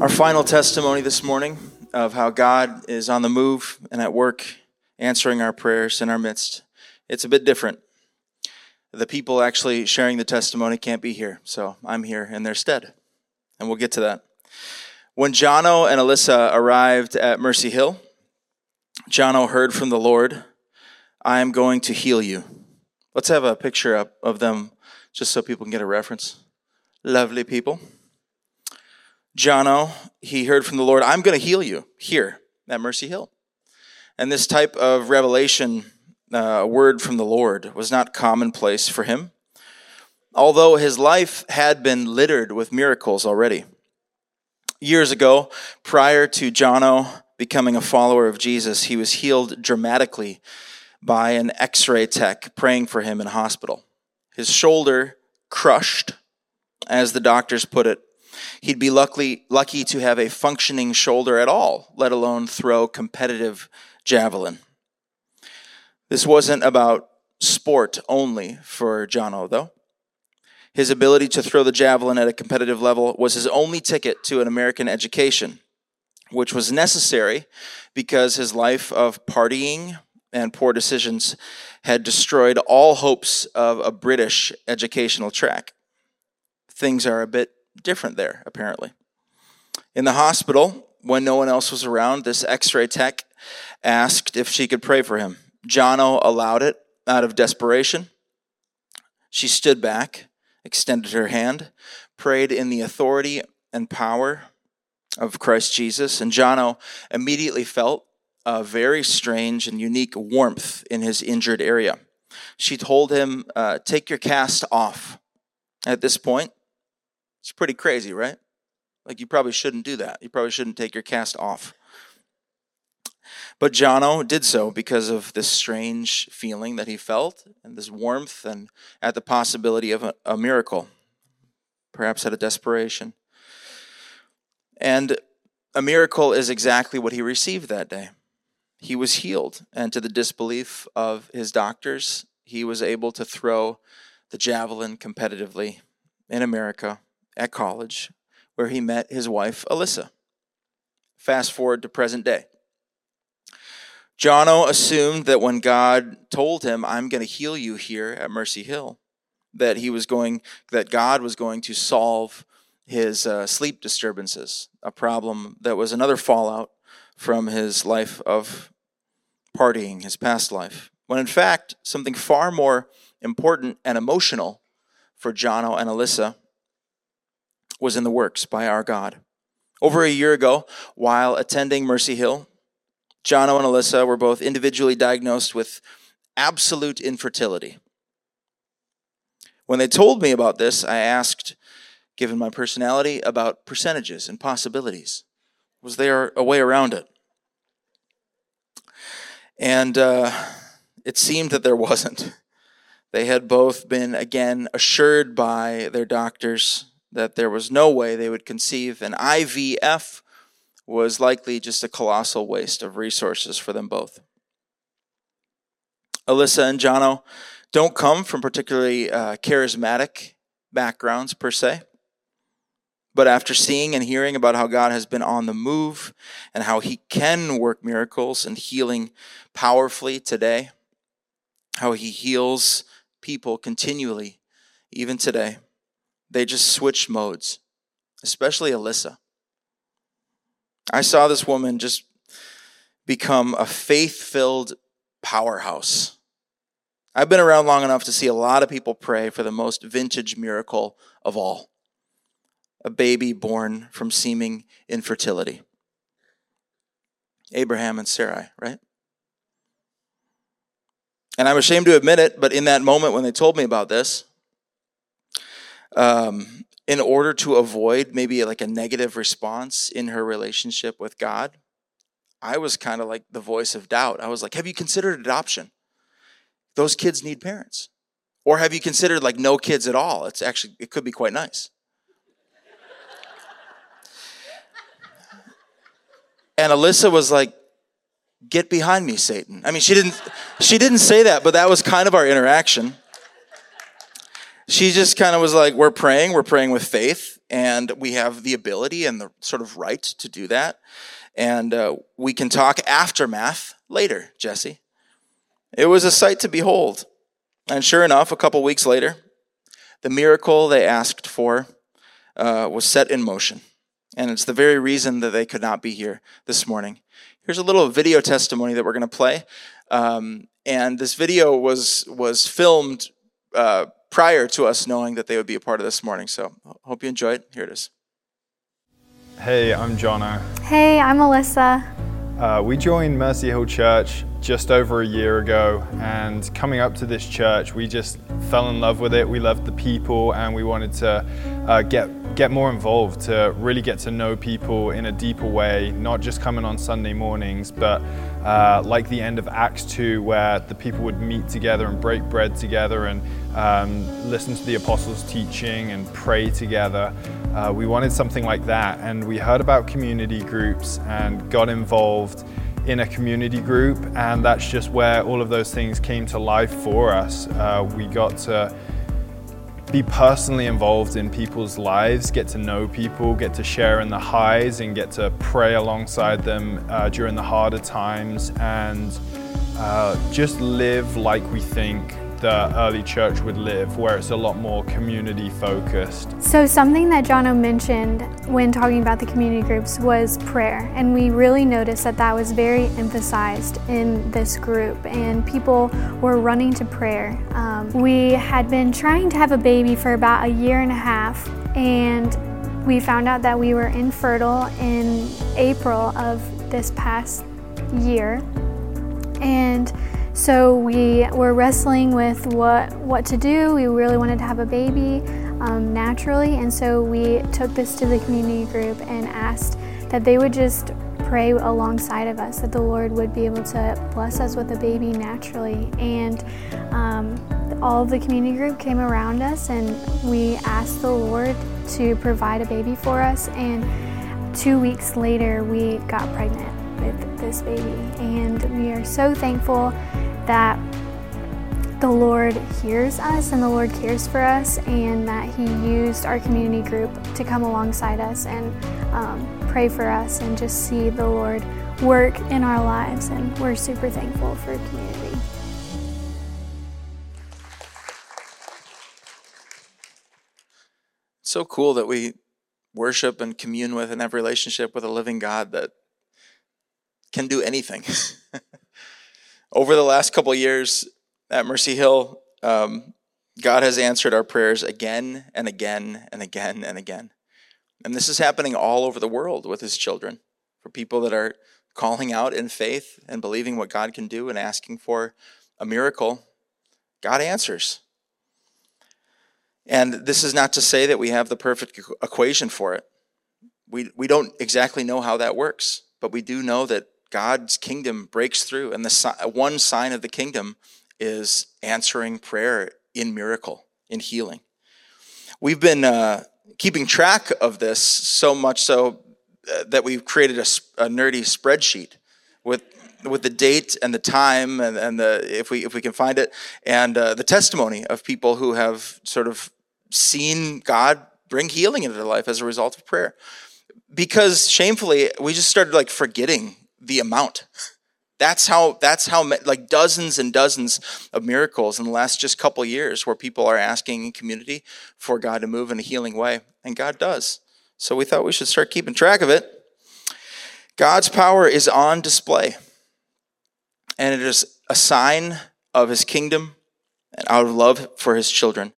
Our final testimony this morning of how God is on the move and at work answering our prayers in our midst. It's a bit different. The people actually sharing the testimony can't be here, so I'm here in their stead. And we'll get to that. When Jono and Alyssa arrived at Mercy Hill, Jono heard from the Lord, I am going to heal you. Let's have a picture up of them just so people can get a reference. Lovely people. Jono, he heard from the Lord, I'm going to heal you here at Mercy Hill. And this type of revelation, uh, word from the Lord, was not commonplace for him, although his life had been littered with miracles already. Years ago, prior to Jono becoming a follower of Jesus, he was healed dramatically by an x ray tech praying for him in hospital. His shoulder crushed, as the doctors put it, He'd be lucky, lucky to have a functioning shoulder at all, let alone throw competitive javelin. This wasn't about sport only for Jono, though. His ability to throw the javelin at a competitive level was his only ticket to an American education, which was necessary because his life of partying and poor decisions had destroyed all hopes of a British educational track. Things are a bit different there, apparently. In the hospital, when no one else was around, this x ray tech asked if she could pray for him. Jono allowed it out of desperation. She stood back, extended her hand, prayed in the authority and power of Christ Jesus, and Jono immediately felt a very strange and unique warmth in his injured area. She told him, uh, Take your cast off. At this point, it's pretty crazy, right? Like you probably shouldn't do that. You probably shouldn't take your cast off. But Jono did so because of this strange feeling that he felt and this warmth and at the possibility of a, a miracle, perhaps out of desperation. And a miracle is exactly what he received that day. He was healed, and to the disbelief of his doctors, he was able to throw the javelin competitively in America at college, where he met his wife, Alyssa. Fast forward to present day. Jono assumed that when God told him, I'm going to heal you here at Mercy Hill, that he was going, that God was going to solve his uh, sleep disturbances, a problem that was another fallout from his life of partying, his past life. When in fact, something far more important and emotional for Jono and Alyssa was in the works by our God. Over a year ago, while attending Mercy Hill, Jono and Alyssa were both individually diagnosed with absolute infertility. When they told me about this, I asked, given my personality, about percentages and possibilities. Was there a way around it? And uh, it seemed that there wasn't. They had both been, again, assured by their doctors that there was no way they would conceive, and IVF was likely just a colossal waste of resources for them both. Alyssa and Jono don't come from particularly uh, charismatic backgrounds per se. But after seeing and hearing about how God has been on the move and how He can work miracles and healing powerfully today, how He heals people continually, even today, they just switched modes, especially Alyssa. I saw this woman just become a faith filled powerhouse. I've been around long enough to see a lot of people pray for the most vintage miracle of all a baby born from seeming infertility. Abraham and Sarai, right? And I'm ashamed to admit it, but in that moment when they told me about this, um, in order to avoid maybe like a negative response in her relationship with God, I was kind of like the voice of doubt. I was like, Have you considered adoption? Those kids need parents. Or have you considered like no kids at all? It's actually, it could be quite nice. and Alyssa was like, Get behind me, Satan. I mean, she didn't she didn't say that, but that was kind of our interaction. She just kind of was like, We're praying, we're praying with faith, and we have the ability and the sort of right to do that. And uh, we can talk aftermath later, Jesse. It was a sight to behold. And sure enough, a couple weeks later, the miracle they asked for uh, was set in motion. And it's the very reason that they could not be here this morning. Here's a little video testimony that we're going to play. Um, and this video was, was filmed uh, prior to us knowing that they would be a part of this morning. So hope you enjoy it. Here it is. Hey, I'm Jono. Hey, I'm Alyssa. Uh, we joined Mercy Hill Church just over a year ago, and coming up to this church, we just fell in love with it. We loved the people, and we wanted to uh, get get more involved to really get to know people in a deeper way, not just coming on Sunday mornings, but uh, like the end of Acts 2, where the people would meet together and break bread together and um, listen to the apostles' teaching and pray together. Uh, we wanted something like that, and we heard about community groups and got involved in a community group, and that's just where all of those things came to life for us. Uh, we got to be personally involved in people's lives, get to know people, get to share in the highs, and get to pray alongside them uh, during the harder times, and uh, just live like we think the early church would live, where it's a lot more community focused. So, something that Jono mentioned when talking about the community groups was prayer, and we really noticed that that was very emphasized in this group, and people were running to prayer. Um, we had been trying to have a baby for about a year and a half, and we found out that we were infertile in April of this past year. And so we were wrestling with what what to do. We really wanted to have a baby um, naturally, and so we took this to the community group and asked that they would just pray alongside of us that the Lord would be able to bless us with a baby naturally. And um, all of the community group came around us, and we asked the Lord to provide a baby for us. And two weeks later, we got pregnant with this baby, and we are so thankful that the Lord hears us and the Lord cares for us, and that He used our community group to come alongside us and um, pray for us and just see the Lord work in our lives. And we're super thankful for community. It's so cool that we worship and commune with and have relationship with a living God that can do anything. Over the last couple years at Mercy Hill, um, God has answered our prayers again and again and again and again. And this is happening all over the world with his children, for people that are calling out in faith and believing what God can do and asking for a miracle. God answers. And this is not to say that we have the perfect equation for it. We, we don't exactly know how that works, but we do know that God's kingdom breaks through, and the one sign of the kingdom is answering prayer in miracle, in healing. We've been uh, keeping track of this so much so uh, that we've created a, a, nerdy spreadsheet with with the date and the time and, and the if we if we can find it and uh, the testimony of people who have sort of seen God bring healing into their life as a result of prayer. Because shamefully, we just started like forgetting the amount. That's how, that's how, like dozens and dozens of miracles in the last just couple years where people are asking in community for God to move in a healing way. And God does. So we thought we should start keeping track of it. God's power is on display. And it is a sign of his kingdom and out of love for his children.